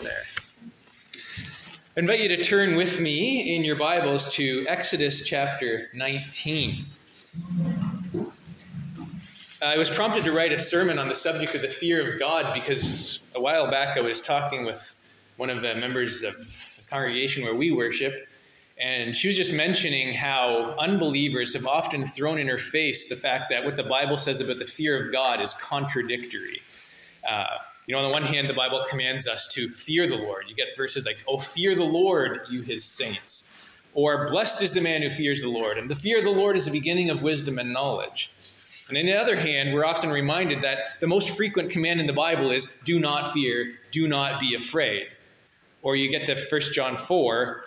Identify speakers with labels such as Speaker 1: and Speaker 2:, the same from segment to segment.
Speaker 1: There. I invite you to turn with me in your Bibles to Exodus chapter 19. I was prompted to write a sermon on the subject of the fear of God because a while back I was talking with one of the members of the congregation where we worship, and she was just mentioning how unbelievers have often thrown in her face the fact that what the Bible says about the fear of God is contradictory. Uh, you know, on the one hand, the Bible commands us to fear the Lord. You get verses like, Oh, fear the Lord, you his saints. Or, Blessed is the man who fears the Lord. And the fear of the Lord is the beginning of wisdom and knowledge. And on the other hand, we're often reminded that the most frequent command in the Bible is do not fear, do not be afraid. Or you get to 1 John 4,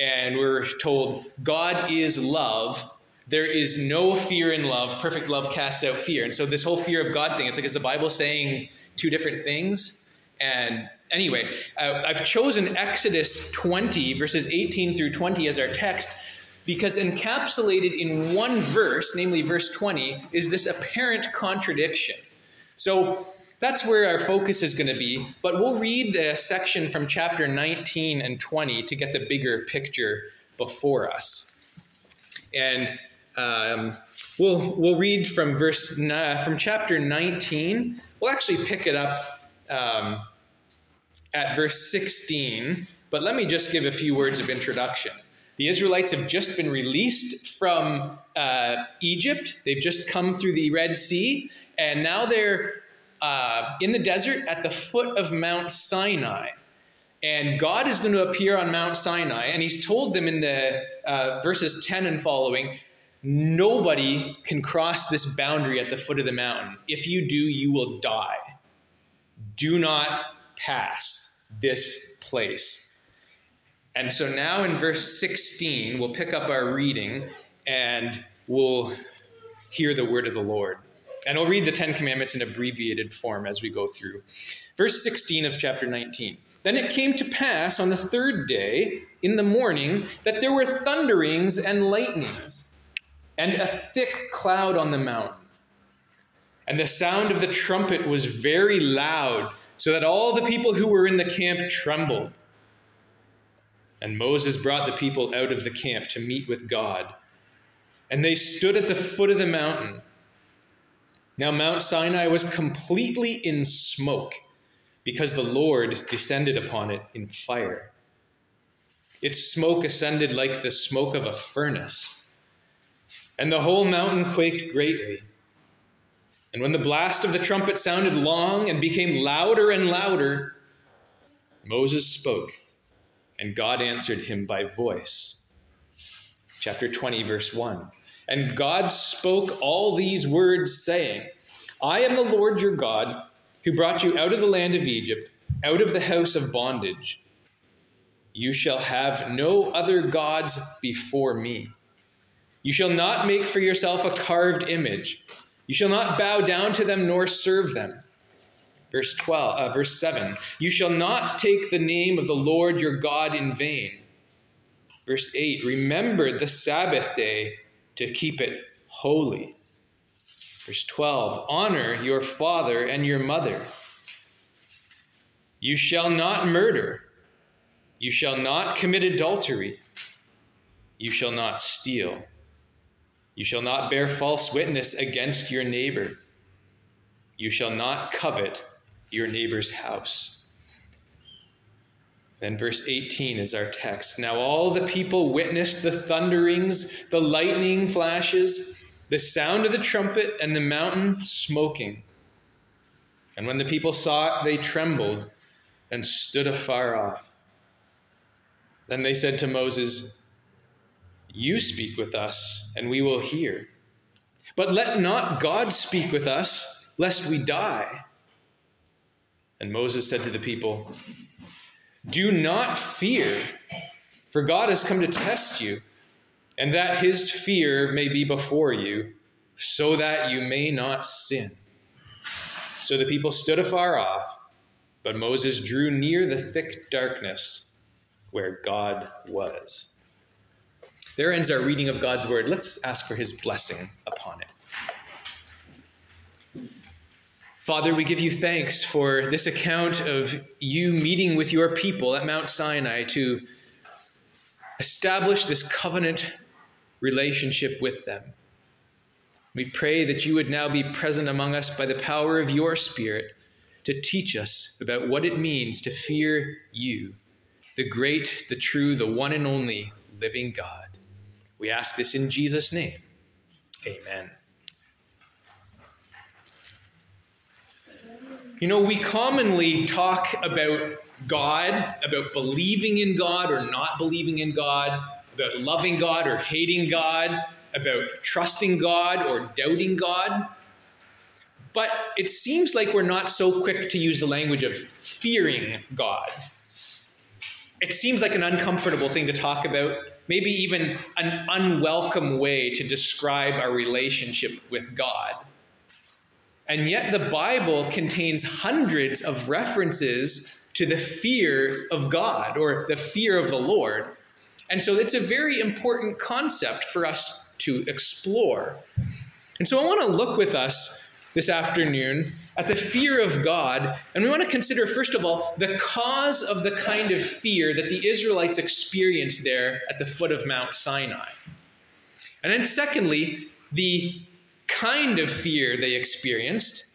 Speaker 1: and we're told, God is love. There is no fear in love. Perfect love casts out fear. And so, this whole fear of God thing, it's like, is the Bible saying two different things? And anyway, uh, I've chosen Exodus 20, verses 18 through 20, as our text because encapsulated in one verse, namely verse 20, is this apparent contradiction. So that's where our focus is going to be, but we'll read the section from chapter 19 and 20 to get the bigger picture before us. And um, we'll, we'll read from verse from chapter 19. We'll actually pick it up um, at verse 16, but let me just give a few words of introduction. The Israelites have just been released from uh, Egypt. They've just come through the Red Sea, and now they're uh, in the desert at the foot of Mount Sinai. And God is going to appear on Mount Sinai, and He's told them in the uh, verses 10 and following nobody can cross this boundary at the foot of the mountain. If you do, you will die. Do not pass this place. And so now in verse 16, we'll pick up our reading and we'll hear the word of the Lord. And I'll read the Ten Commandments in abbreviated form as we go through. Verse 16 of chapter 19. Then it came to pass on the third day in the morning that there were thunderings and lightnings, and a thick cloud on the mountain. And the sound of the trumpet was very loud, so that all the people who were in the camp trembled. And Moses brought the people out of the camp to meet with God. And they stood at the foot of the mountain. Now, Mount Sinai was completely in smoke because the Lord descended upon it in fire. Its smoke ascended like the smoke of a furnace. And the whole mountain quaked greatly. And when the blast of the trumpet sounded long and became louder and louder, Moses spoke and God answered him by voice. Chapter 20, verse 1. And God spoke all these words, saying, I am the Lord your God, who brought you out of the land of Egypt, out of the house of bondage. You shall have no other gods before me. You shall not make for yourself a carved image. You shall not bow down to them nor serve them. Verse 12, uh, verse 7 You shall not take the name of the Lord your God in vain. Verse 8 Remember the Sabbath day to keep it holy. Verse 12 Honor your father and your mother. You shall not murder. You shall not commit adultery. You shall not steal. You shall not bear false witness against your neighbor. You shall not covet your neighbor's house. Then verse 18 is our text. Now all the people witnessed the thunderings, the lightning flashes, the sound of the trumpet, and the mountain smoking. And when the people saw it, they trembled and stood afar off. Then they said to Moses, You speak with us, and we will hear. But let not God speak with us, lest we die. And Moses said to the people, Do not fear, for God has come to test you, and that his fear may be before you, so that you may not sin. So the people stood afar off, but Moses drew near the thick darkness where God was. There ends our reading of God's word. Let's ask for his blessing upon it. Father, we give you thanks for this account of you meeting with your people at Mount Sinai to establish this covenant relationship with them. We pray that you would now be present among us by the power of your Spirit to teach us about what it means to fear you, the great, the true, the one and only living God. We ask this in Jesus' name. Amen. You know, we commonly talk about God, about believing in God or not believing in God, about loving God or hating God, about trusting God or doubting God. But it seems like we're not so quick to use the language of fearing God. It seems like an uncomfortable thing to talk about, maybe even an unwelcome way to describe our relationship with God. And yet, the Bible contains hundreds of references to the fear of God or the fear of the Lord. And so, it's a very important concept for us to explore. And so I want to look with us this afternoon at the fear of God, and we want to consider, first of all, the cause of the kind of fear that the Israelites experienced there at the foot of Mount Sinai. And then, secondly, the kind of fear they experienced.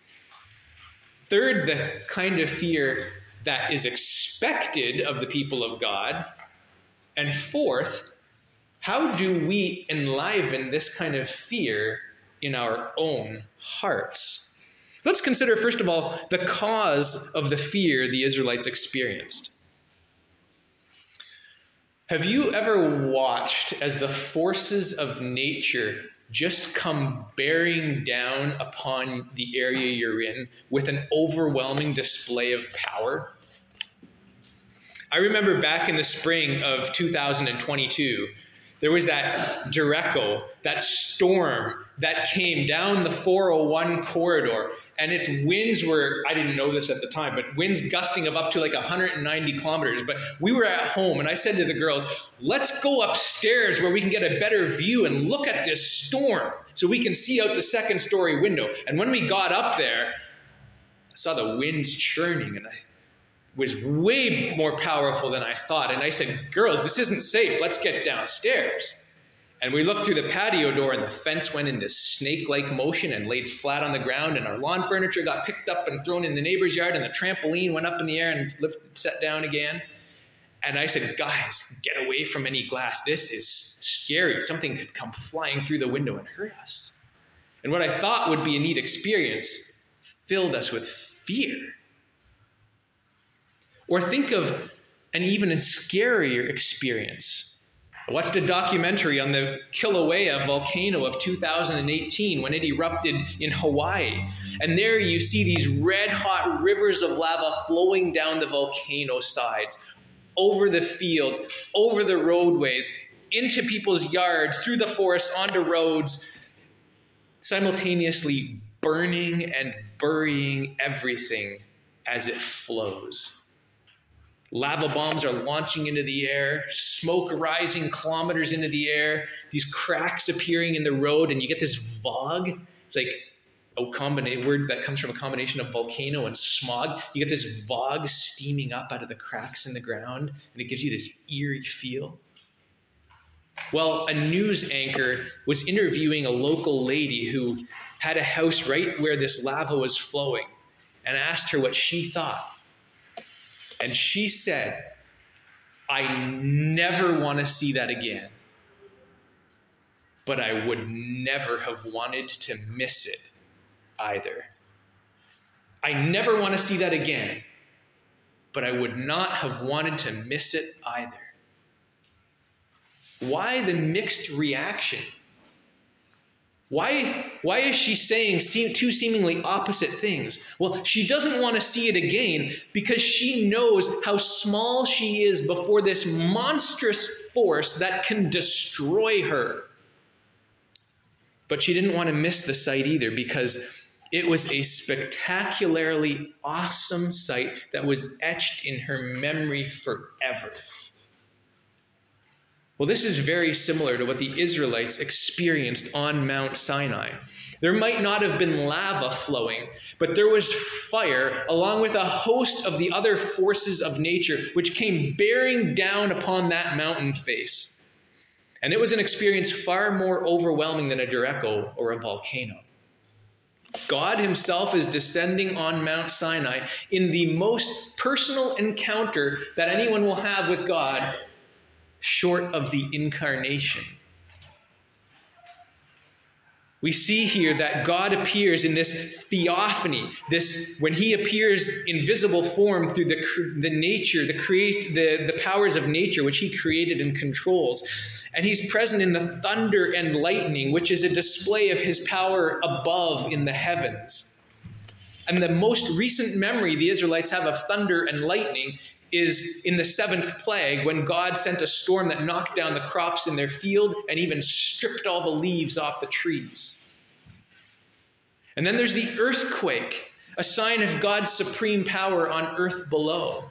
Speaker 1: Third, the kind of fear that is expected of the people of God. And fourth, how do we enliven this kind of fear in our own hearts? Let's consider, first of all, the cause of the fear the Israelites experienced. Have you ever watched as the forces of nature just come bearing down upon the area you're in with an overwhelming display of power? I remember back in the spring of 2022 there was that derecho, that storm that came down the 401 corridor, and its winds were, I didn't know this at the time, but winds gusting of up to like 190 kilometers. But we were at home, and I said to the girls, let's go upstairs where we can get a better view and look at this storm so we can see out the second story window. And when we got up there, I saw the winds churning, and I was way more powerful than I thought. And I said, Girls, this isn't safe. Let's get downstairs. And we looked through the patio door, and the fence went in this snake like motion and laid flat on the ground. And our lawn furniture got picked up and thrown in the neighbor's yard, and the trampoline went up in the air and lifted, set down again. And I said, Guys, get away from any glass. This is scary. Something could come flying through the window and hurt us. And what I thought would be a neat experience filled us with fear. Or think of an even scarier experience. I watched a documentary on the Kilauea volcano of 2018 when it erupted in Hawaii. And there you see these red hot rivers of lava flowing down the volcano sides, over the fields, over the roadways, into people's yards, through the forests, onto roads, simultaneously burning and burying everything as it flows. Lava bombs are launching into the air, smoke rising kilometers into the air, these cracks appearing in the road, and you get this vog. It's like a combination word that comes from a combination of volcano and smog. You get this vog steaming up out of the cracks in the ground, and it gives you this eerie feel. Well, a news anchor was interviewing a local lady who had a house right where this lava was flowing and asked her what she thought. And she said, I never want to see that again. But I would never have wanted to miss it either. I never want to see that again, but I would not have wanted to miss it either. Why the mixed reaction? Why, why is she saying two seemingly opposite things? Well, she doesn't want to see it again because she knows how small she is before this monstrous force that can destroy her. But she didn't want to miss the sight either because it was a spectacularly awesome sight that was etched in her memory forever. Well, this is very similar to what the Israelites experienced on Mount Sinai. There might not have been lava flowing, but there was fire, along with a host of the other forces of nature, which came bearing down upon that mountain face. And it was an experience far more overwhelming than a derecho or a volcano. God Himself is descending on Mount Sinai in the most personal encounter that anyone will have with God short of the incarnation. We see here that God appears in this theophany, this when He appears in visible form through the, the nature, the create the, the powers of nature which He created and controls. And He's present in the thunder and lightning, which is a display of His power above in the heavens. And the most recent memory the Israelites have of thunder and lightning is in the seventh plague when God sent a storm that knocked down the crops in their field and even stripped all the leaves off the trees. And then there's the earthquake, a sign of God's supreme power on earth below.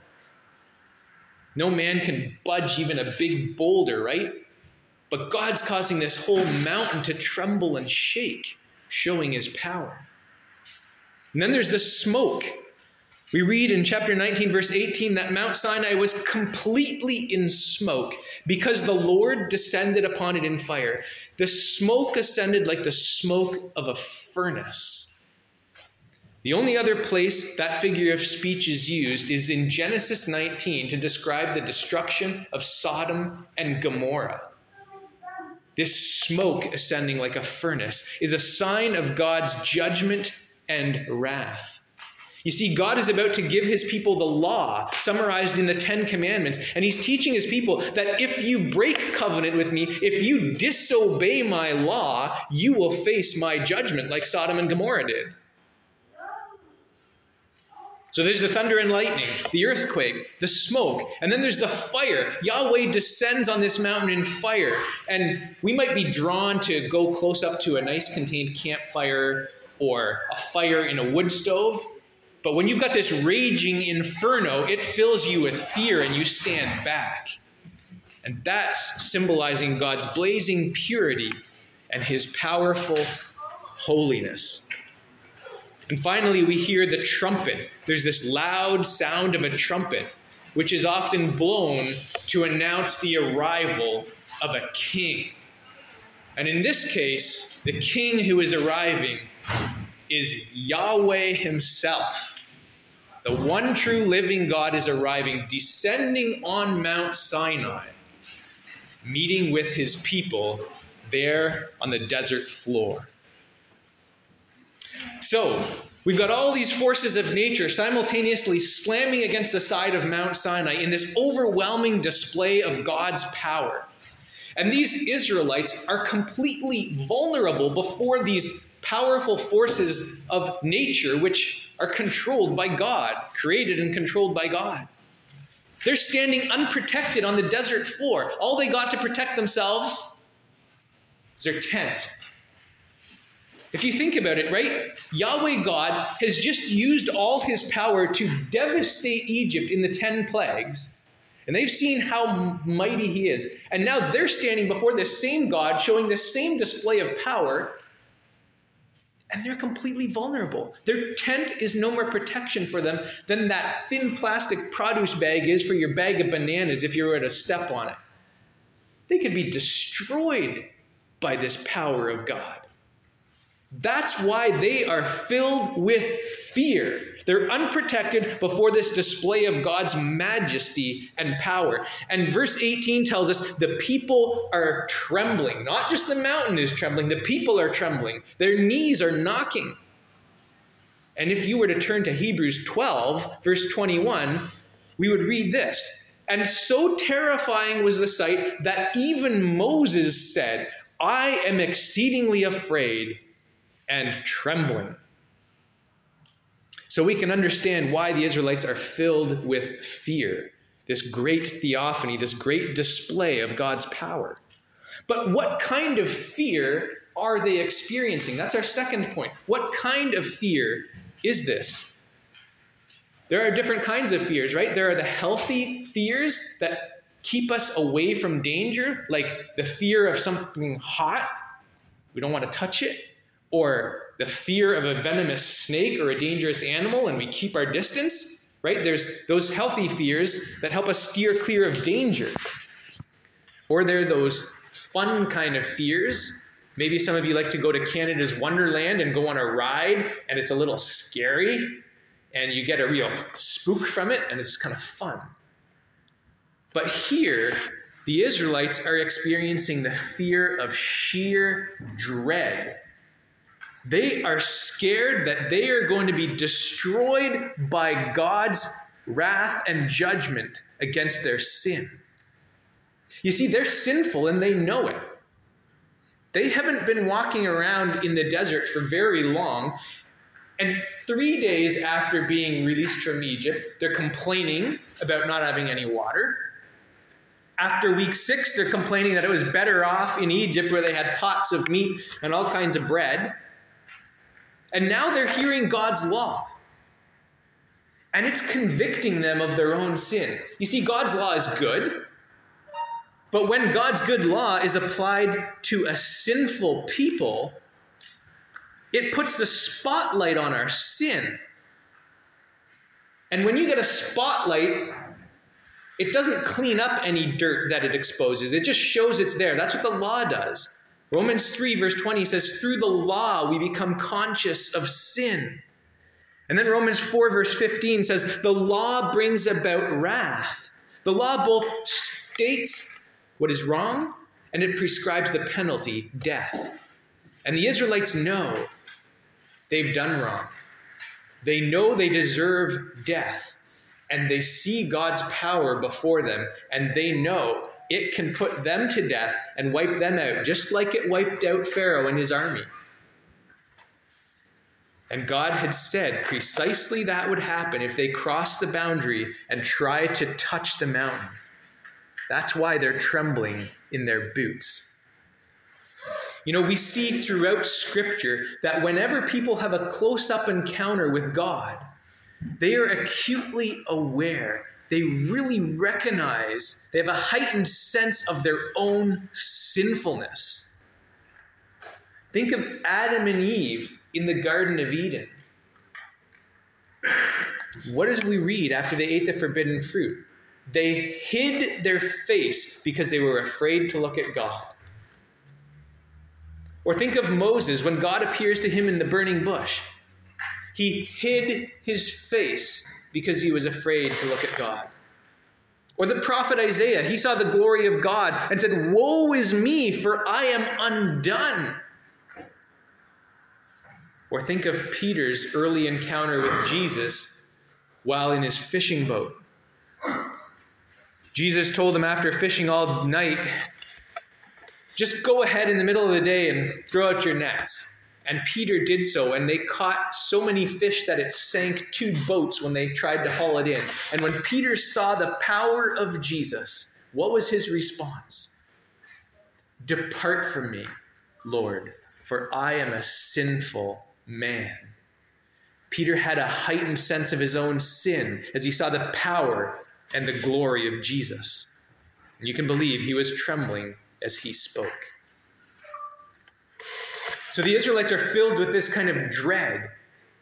Speaker 1: No man can budge even a big boulder, right? But God's causing this whole mountain to tremble and shake, showing his power. And then there's the smoke we read in chapter 19, verse 18, that Mount Sinai was completely in smoke because the Lord descended upon it in fire. The smoke ascended like the smoke of a furnace. The only other place that figure of speech is used is in Genesis 19 to describe the destruction of Sodom and Gomorrah. This smoke ascending like a furnace is a sign of God's judgment and wrath. You see, God is about to give his people the law summarized in the Ten Commandments. And he's teaching his people that if you break covenant with me, if you disobey my law, you will face my judgment like Sodom and Gomorrah did. So there's the thunder and lightning, the earthquake, the smoke, and then there's the fire. Yahweh descends on this mountain in fire. And we might be drawn to go close up to a nice contained campfire or a fire in a wood stove. But when you've got this raging inferno, it fills you with fear and you stand back. And that's symbolizing God's blazing purity and his powerful holiness. And finally, we hear the trumpet. There's this loud sound of a trumpet, which is often blown to announce the arrival of a king. And in this case, the king who is arriving is Yahweh himself. The one true living God is arriving, descending on Mount Sinai, meeting with his people there on the desert floor. So, we've got all these forces of nature simultaneously slamming against the side of Mount Sinai in this overwhelming display of God's power. And these Israelites are completely vulnerable before these powerful forces of nature, which are controlled by God, created and controlled by God. They're standing unprotected on the desert floor. All they got to protect themselves is their tent. If you think about it, right? Yahweh God has just used all his power to devastate Egypt in the 10 plagues. And they've seen how mighty he is. And now they're standing before this same God, showing the same display of power, and they're completely vulnerable. Their tent is no more protection for them than that thin plastic produce bag is for your bag of bananas if you were to step on it. They could be destroyed by this power of God. That's why they are filled with fear. They're unprotected before this display of God's majesty and power. And verse 18 tells us the people are trembling. Not just the mountain is trembling, the people are trembling. Their knees are knocking. And if you were to turn to Hebrews 12, verse 21, we would read this. And so terrifying was the sight that even Moses said, I am exceedingly afraid and trembling. So we can understand why the Israelites are filled with fear, this great theophany, this great display of God's power. But what kind of fear are they experiencing? That's our second point. What kind of fear is this? There are different kinds of fears, right? There are the healthy fears that keep us away from danger, like the fear of something hot, we don't want to touch it, or the fear of a venomous snake or a dangerous animal, and we keep our distance, right? There's those healthy fears that help us steer clear of danger. Or there are those fun kind of fears. Maybe some of you like to go to Canada's Wonderland and go on a ride, and it's a little scary, and you get a real spook from it, and it's kind of fun. But here, the Israelites are experiencing the fear of sheer dread. They are scared that they are going to be destroyed by God's wrath and judgment against their sin. You see, they're sinful and they know it. They haven't been walking around in the desert for very long. And three days after being released from Egypt, they're complaining about not having any water. After week six, they're complaining that it was better off in Egypt where they had pots of meat and all kinds of bread. And now they're hearing God's law. And it's convicting them of their own sin. You see, God's law is good. But when God's good law is applied to a sinful people, it puts the spotlight on our sin. And when you get a spotlight it doesn't clean up any dirt that it exposes, it just shows it's there. That's what the law does. Romans 3, verse 20 says, Through the law we become conscious of sin. And then Romans 4, verse 15 says, The law brings about wrath. The law both states what is wrong and it prescribes the penalty, death. And the Israelites know they've done wrong. They know they deserve death and they see God's power before them, and they know it can put them to death and wipe them out, just like it wiped out Pharaoh and his army. And God had said precisely that would happen if they crossed the boundary and tried to touch the mountain. That's why they're trembling in their boots. You know, we see throughout Scripture that whenever people have a close up encounter with God, they are acutely aware. They really recognize, they have a heightened sense of their own sinfulness. Think of Adam and Eve in the Garden of Eden. What does we read after they ate the forbidden fruit? They hid their face because they were afraid to look at God. Or think of Moses when God appears to him in the burning bush. He hid his face because he was afraid to look at God. Or the prophet Isaiah, he saw the glory of God and said, Woe is me, for I am undone. Or think of Peter's early encounter with Jesus while in his fishing boat. Jesus told him after fishing all night, just go ahead in the middle of the day and throw out your nets. And Peter did so, and they caught so many fish that it sank two boats when they tried to haul it in. And when Peter saw the power of Jesus, what was his response? Depart from me, Lord, for I am a sinful man. Peter had a heightened sense of his own sin as he saw the power and the glory of Jesus. And you can believe he was trembling as he spoke. So the Israelites are filled with this kind of dread,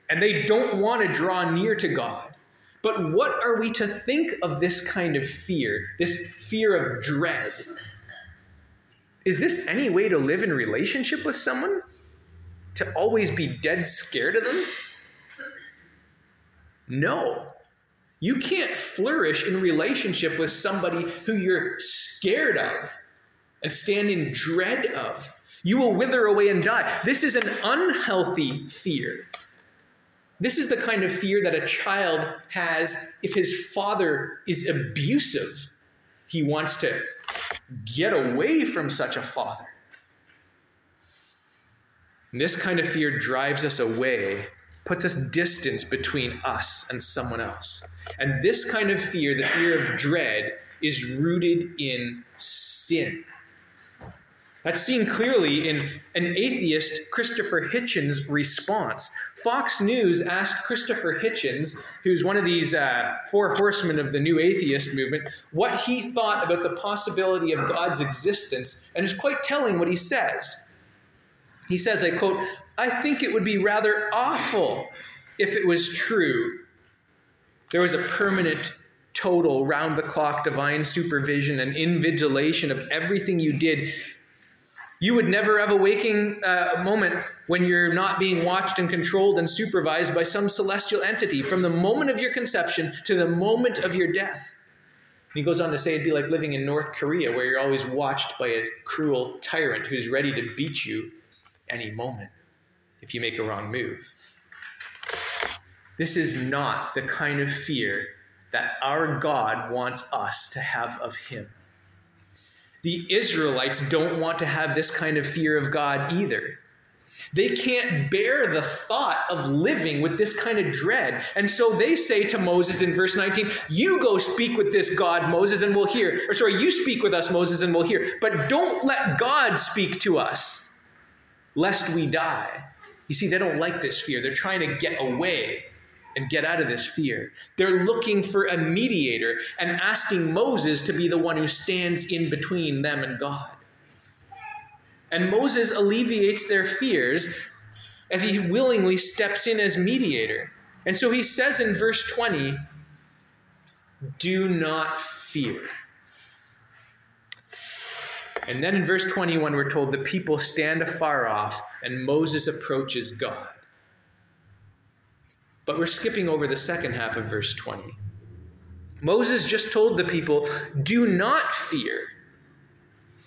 Speaker 1: and they don't want to draw near to God. But what are we to think of this kind of fear, this fear of dread? Is this any way to live in relationship with someone? To always be dead scared of them? No. You can't flourish in relationship with somebody who you're scared of and stand in dread of. You will wither away and die. This is an unhealthy fear. This is the kind of fear that a child has if his father is abusive. He wants to get away from such a father. And this kind of fear drives us away, puts us distance between us and someone else. And this kind of fear, the fear of dread, is rooted in sin. That's seen clearly in an atheist, Christopher Hitchens' response. Fox News asked Christopher Hitchens, who's one of these uh, four horsemen of the new atheist movement, what he thought about the possibility of God's existence, and it's quite telling what he says. He says, I quote, I think it would be rather awful if it was true. There was a permanent total round the clock divine supervision and invigilation of everything you did you would never have a waking uh, moment when you're not being watched and controlled and supervised by some celestial entity from the moment of your conception to the moment of your death. And he goes on to say it'd be like living in North Korea where you're always watched by a cruel tyrant who's ready to beat you any moment if you make a wrong move. This is not the kind of fear that our God wants us to have of him. The Israelites don't want to have this kind of fear of God either. They can't bear the thought of living with this kind of dread. And so they say to Moses in verse 19, You go speak with this God, Moses, and we'll hear. Or sorry, you speak with us, Moses, and we'll hear. But don't let God speak to us, lest we die. You see, they don't like this fear. They're trying to get away and get out of this fear. They're looking for a mediator and asking Moses to be the one who stands in between them and God. And Moses alleviates their fears as he willingly steps in as mediator. And so he says in verse 20, Do not fear. And then in verse 21, we're told the people stand afar off and Moses approaches God. But we're skipping over the second half of verse 20. Moses just told the people, Do not fear.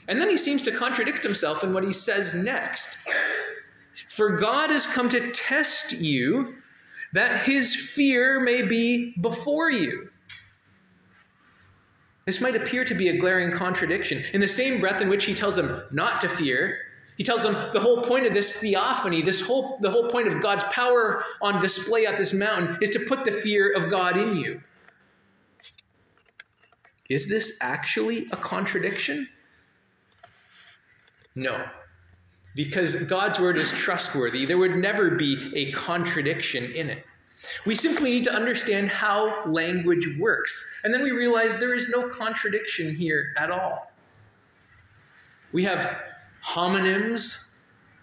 Speaker 1: And then he seems to contradict himself in what he says next. For God has come to test you, that his fear may be before you. This might appear to be a glaring contradiction. In the same breath in which he tells them not to fear, he tells them the whole point of this theophany, this whole, the whole point of God's power on display at this mountain is to put the fear of God in you. Is this actually a contradiction? No. Because God's word is trustworthy, there would never be a contradiction in it. We simply need to understand how language works, and then we realize there is no contradiction here at all. We have homonyms.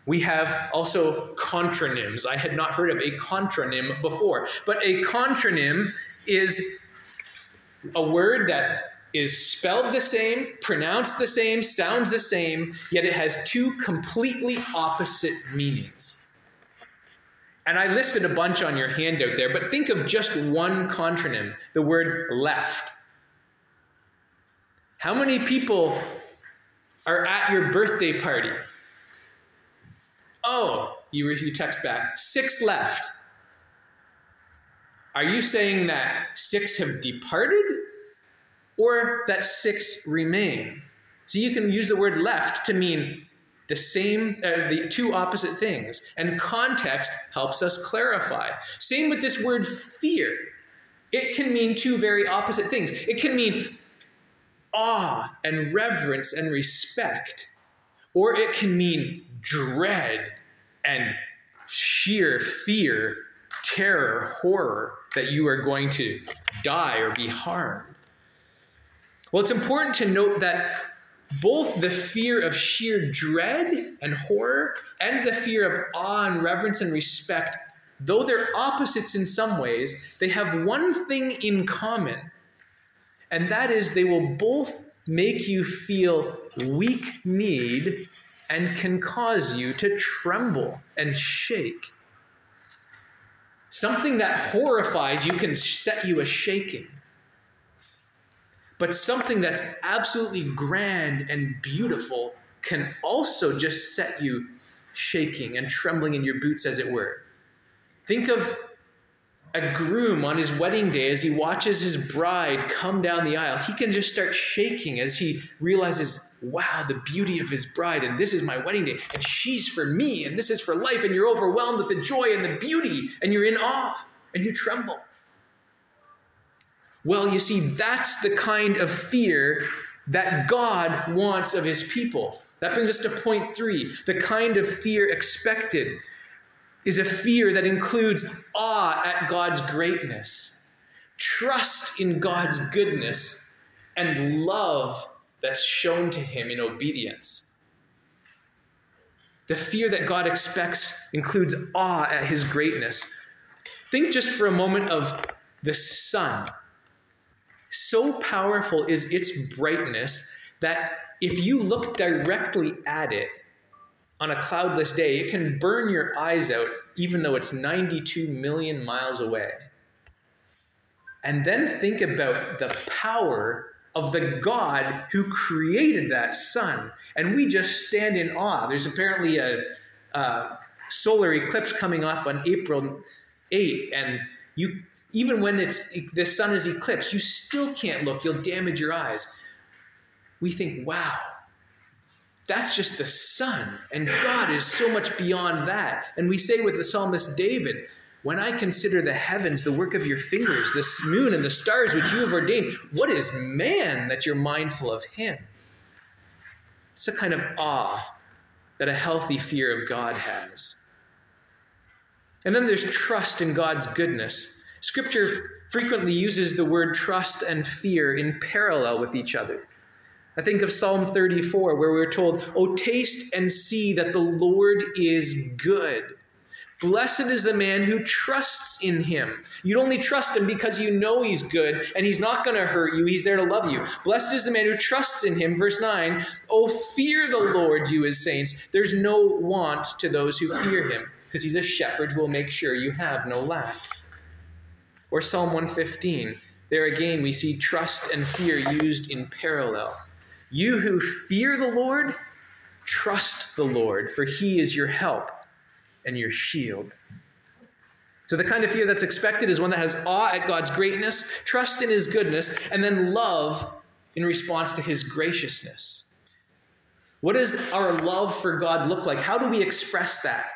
Speaker 1: We have also contronyms. I had not heard of a contronym before, but a contronym is a word that is spelled the same, pronounced the same, sounds the same, yet it has two completely opposite meanings. And I listed a bunch on your handout there, but think of just one contronym the word left. How many people are at your birthday party. Oh, you, you text back, six left. Are you saying that six have departed or that six remain? So you can use the word left to mean the same, uh, the two opposite things. And context helps us clarify. Same with this word fear. It can mean two very opposite things. It can mean awe and reverence and respect, or it can mean dread and sheer fear, terror, horror that you are going to die or be harmed. Well, it's important to note that both the fear of sheer dread and horror and the fear of awe and reverence and respect, though they're opposites in some ways, they have one thing in common and that is they will both make you feel weak kneed and can cause you to tremble and shake. Something that horrifies you can set you a shaking. But something that's absolutely grand and beautiful can also just set you shaking and trembling in your boots, as it were. Think of a groom on his wedding day as he watches his bride come down the aisle, he can just start shaking as he realizes, wow, the beauty of his bride, and this is my wedding day, and she's for me, and this is for life, and you're overwhelmed with the joy and the beauty, and you're in awe, and you tremble. Well, you see, that's the kind of fear that God wants of his people. That brings us to point three the kind of fear expected is a fear that includes awe at God's greatness, trust in God's goodness, and love that's shown to him in obedience. The fear that God expects includes awe at his greatness. Think just for a moment of the sun. So powerful is its brightness that if you look directly at it on a cloudless day, it can burn your eyes out even though it's 92 million miles away. And then think about the power of the God who created that sun. And we just stand in awe. There's apparently a, a solar eclipse coming up on April 8, and you even when it's the sun is eclipsed, you still can't look. You'll damage your eyes. We think, wow, that's just the sun, and God is so much beyond that. And we say with the psalmist David, when I consider the heavens, the work of your fingers, the moon and the stars which you have ordained, what is man that you're mindful of him? It's a kind of awe that a healthy fear of God has. And then there's trust in God's goodness. Scripture frequently uses the word trust and fear in parallel with each other. I think of Psalm 34, where we're told, Oh, taste and see that the Lord is good. Blessed is the man who trusts in him. You'd only trust him because you know he's good and he's not going to hurt you. He's there to love you. Blessed is the man who trusts in him. Verse 9 Oh, fear the Lord, you his saints. There's no want to those who fear him because he's a shepherd who will make sure you have no lack. Or Psalm 115. There again, we see trust and fear used in parallel. You who fear the Lord, trust the Lord, for he is your help and your shield. So, the kind of fear that's expected is one that has awe at God's greatness, trust in his goodness, and then love in response to his graciousness. What does our love for God look like? How do we express that?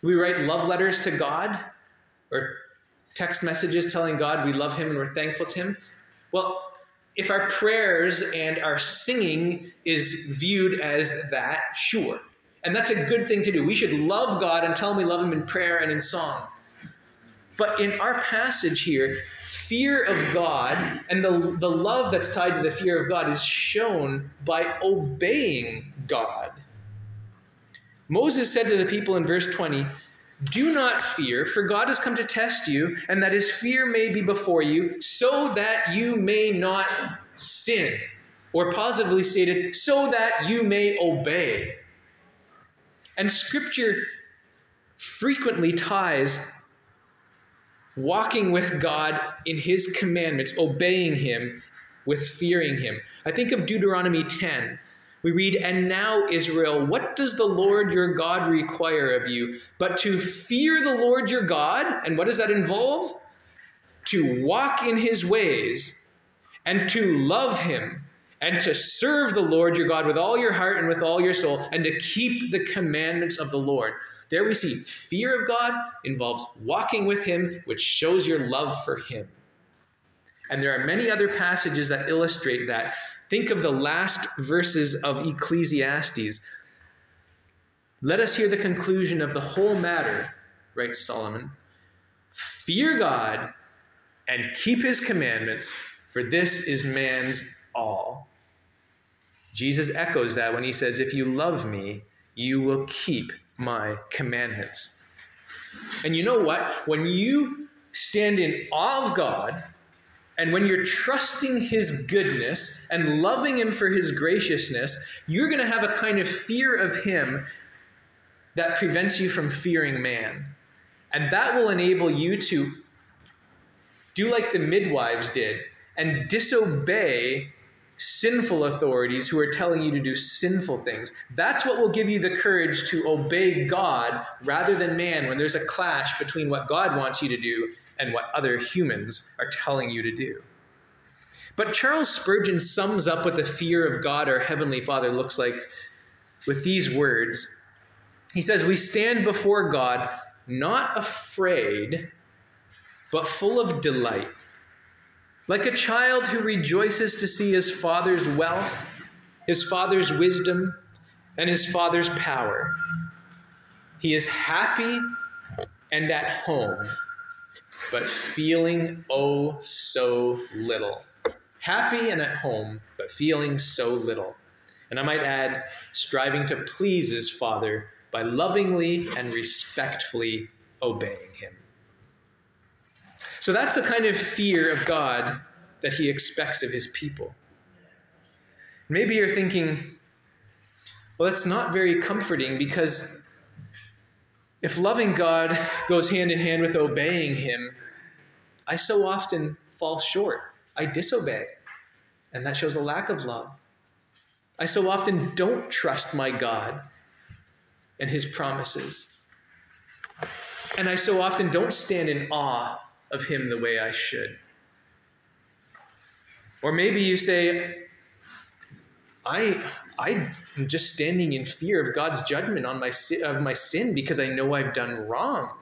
Speaker 1: Do we write love letters to God or text messages telling God we love him and we're thankful to him? Well, if our prayers and our singing is viewed as that, sure. And that's a good thing to do. We should love God and tell him we love him in prayer and in song. But in our passage here, fear of God and the, the love that's tied to the fear of God is shown by obeying God. Moses said to the people in verse 20, Do not fear, for God has come to test you, and that his fear may be before you, so that you may not sin. Or positively stated, so that you may obey. And scripture frequently ties walking with God in his commandments, obeying him, with fearing him. I think of Deuteronomy 10. We read, And now, Israel, what does the Lord your God require of you? But to fear the Lord your God. And what does that involve? To walk in his ways and to love him and to serve the Lord your God with all your heart and with all your soul, and to keep the commandments of the Lord. There we see fear of God involves walking with Him, which shows your love for Him. And there are many other passages that illustrate that. Think of the last verses of Ecclesiastes. Let us hear the conclusion of the whole matter, writes Solomon. Fear God and keep his commandments, for this is man's all. Jesus echoes that when he says, If you love me, you will keep my commandments. And you know what? When you stand in awe of God, and when you're trusting his goodness and loving him for his graciousness, you're going to have a kind of fear of him that prevents you from fearing man. And that will enable you to do like the midwives did and disobey sinful authorities who are telling you to do sinful things. That's what will give you the courage to obey God rather than man when there's a clash between what God wants you to do and what other humans are telling you to do. But Charles Spurgeon sums up what the fear of God, our Heavenly Father, looks like with these words. He says, We stand before God not afraid, but full of delight like a child who rejoices to see his father's wealth, his father's wisdom, and his father's power. He is happy and at home, but feeling oh so little. Happy and at home, but feeling so little. And I might add, striving to please his father by lovingly and respectfully obeying him. So that's the kind of fear of God that he expects of his people. Maybe you're thinking, well, that's not very comforting because if loving God goes hand in hand with obeying Him, I so often fall short. I disobey, and that shows a lack of love. I so often don't trust my God and His promises. And I so often don't stand in awe of Him the way I should. Or maybe you say, I, I'm just standing in fear of God's judgment on my of my sin because I know I've done wrong,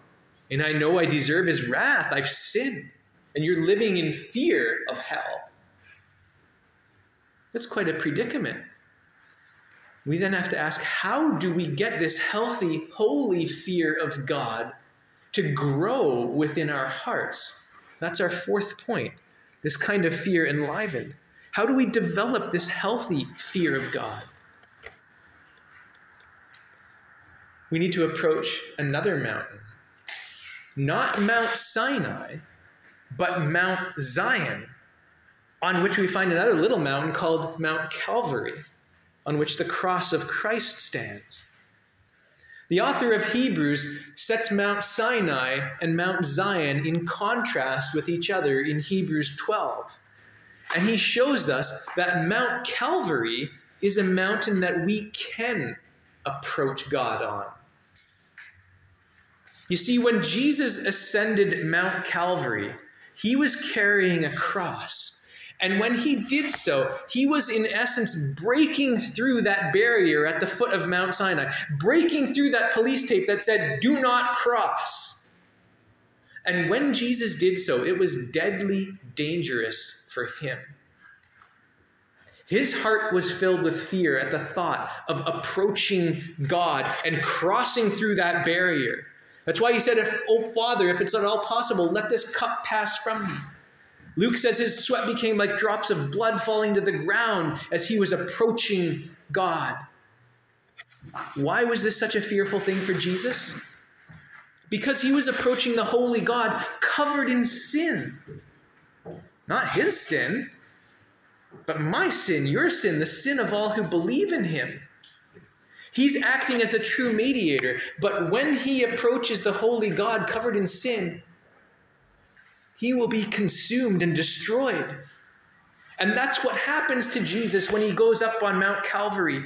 Speaker 1: and I know I deserve His wrath. I've sinned, and you're living in fear of hell. That's quite a predicament. We then have to ask, how do we get this healthy, holy fear of God to grow within our hearts? That's our fourth point. This kind of fear enlivened. How do we develop this healthy fear of God? We need to approach another mountain. Not Mount Sinai, but Mount Zion, on which we find another little mountain called Mount Calvary, on which the cross of Christ stands. The author of Hebrews sets Mount Sinai and Mount Zion in contrast with each other in Hebrews 12. And he shows us that Mount Calvary is a mountain that we can approach God on. You see, when Jesus ascended Mount Calvary, he was carrying a cross. And when he did so, he was in essence breaking through that barrier at the foot of Mount Sinai, breaking through that police tape that said, Do not cross. And when Jesus did so, it was deadly dangerous for him. His heart was filled with fear at the thought of approaching God and crossing through that barrier. That's why he said, if, Oh Father, if it's at all possible, let this cup pass from me. Luke says his sweat became like drops of blood falling to the ground as he was approaching God. Why was this such a fearful thing for Jesus? Because he was approaching the holy God covered in sin. Not his sin, but my sin, your sin, the sin of all who believe in him. He's acting as the true mediator, but when he approaches the holy God covered in sin, he will be consumed and destroyed. And that's what happens to Jesus when he goes up on Mount Calvary.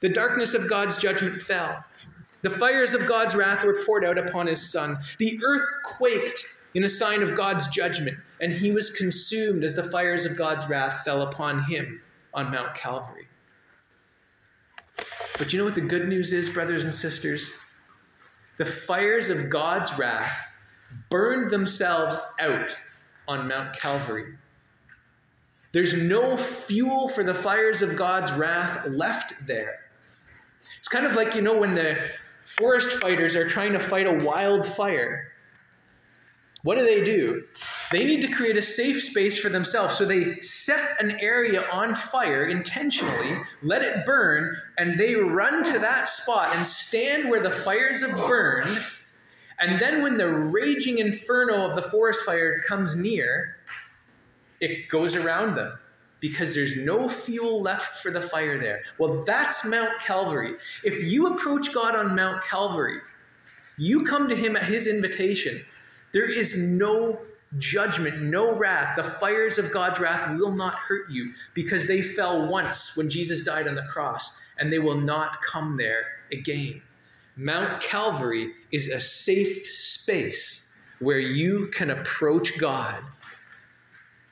Speaker 1: The darkness of God's judgment fell. The fires of God's wrath were poured out upon his son. The earth quaked in a sign of God's judgment, and he was consumed as the fires of God's wrath fell upon him on Mount Calvary. But you know what the good news is, brothers and sisters? The fires of God's wrath burned themselves out on Mount Calvary. There's no fuel for the fires of God's wrath left there. It's kind of like, you know, when the forest fighters are trying to fight a wildfire what do they do? They need to create a safe space for themselves. So they set an area on fire intentionally, let it burn, and they run to that spot and stand where the fires have burned. And then when the raging inferno of the forest fire comes near, it goes around them because there's no fuel left for the fire there. Well, that's Mount Calvary. If you approach God on Mount Calvary, you come to Him at His invitation there is no judgment, no wrath. The fires of God's wrath will not hurt you because they fell once when Jesus died on the cross, and they will not come there again. Mount Calvary is a safe space where you can approach God.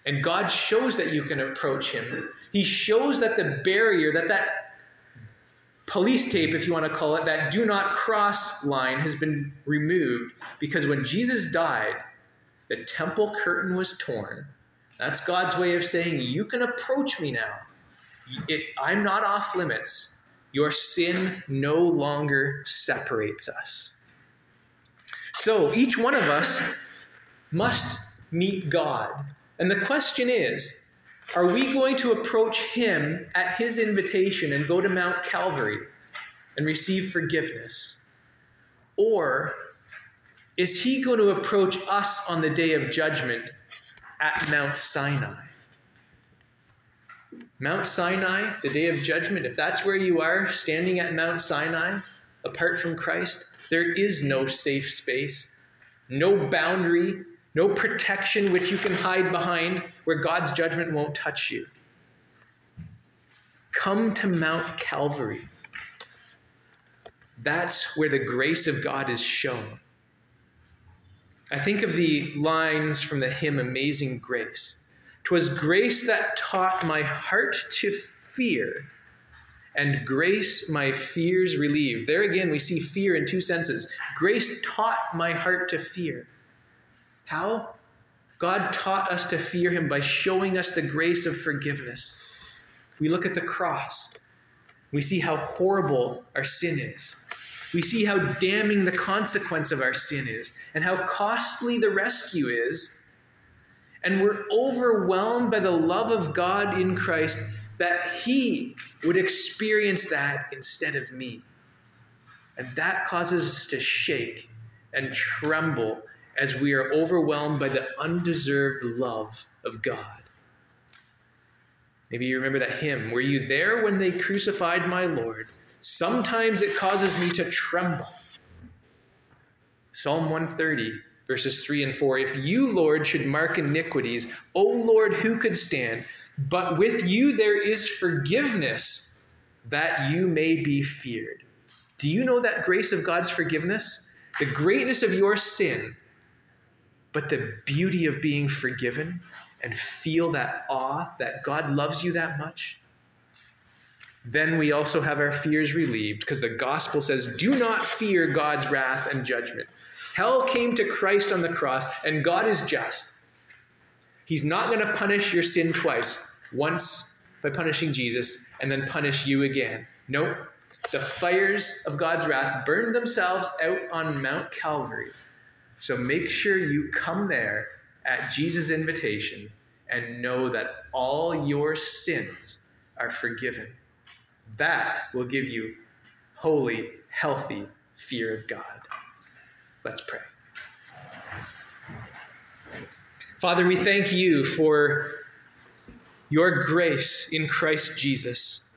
Speaker 1: And God shows that you can approach Him. He shows that the barrier, that that police tape, if you want to call it, that do not cross line has been removed because when Jesus died, the temple curtain was torn. That's God's way of saying, You can approach me now. it, I'm not off limits. Your sin no longer separates us. So each one of us must meet God. And the question is are we going to approach Him at His invitation and go to Mount Calvary and receive forgiveness? Or is He going to approach us on the day of judgment at Mount Sinai? Mount Sinai, the day of judgment, if that's where you are, standing at Mount Sinai, apart from Christ, there is no safe space, no boundary, no protection which you can hide behind where God's judgment won't touch you. Come to Mount Calvary. That's where the grace of God is shown. I think of the lines from the hymn Amazing Grace. "'Twas grace that taught my heart to fear, and grace my fears relieved. There again, we see fear in two senses. Grace taught my heart to fear. How? God taught us to fear him by showing us the grace of forgiveness. We look at the cross. We see how horrible our sin is. We see how damning the consequence of our sin is and how costly the rescue is. And we're overwhelmed by the love of God in Christ that He would experience that instead of me. And that causes us to shake and tremble as we are overwhelmed by the undeserved love of God. Maybe you remember that hymn Were you there when they crucified my Lord? Sometimes it causes me to tremble. Psalm 130, verses 3 and 4 If you, Lord, should mark iniquities, O Lord, who could stand? But with you there is forgiveness that you may be feared. Do you know that grace of God's forgiveness? The greatness of your sin but the beauty of being forgiven and feel that awe that God loves you that much, then we also have our fears relieved because the gospel says, Do not fear God's wrath and judgment. Hell came to Christ on the cross, and God is just. He's not going to punish your sin twice once by punishing Jesus and then punish you again. Nope. The fires of God's wrath burned themselves out on Mount Calvary so make sure you come there at Jesus' invitation and know that all your sins are forgiven. That will give you holy, healthy fear of God. Let's pray. Father, we thank you for your grace in Christ Jesus.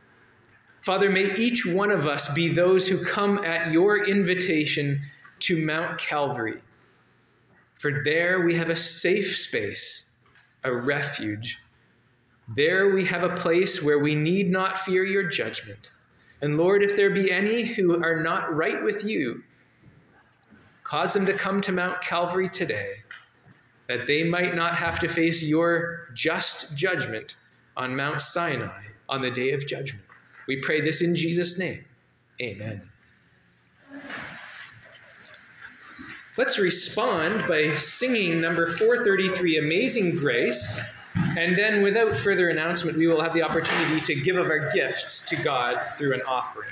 Speaker 1: Father, may each one of us be those who come at your invitation to Mount Calvary for there we have a safe space, a refuge. There we have a place where we need not fear your judgment. And Lord, if there be any who are not right with you, cause them to come to Mount Calvary today, that they might not have to face your just judgment on Mount Sinai on the day of judgment. We pray this in Jesus' name. Amen. Let's respond by singing number 433, Amazing Grace. And then, without further announcement, we will have the opportunity to give of our gifts to God through an offering.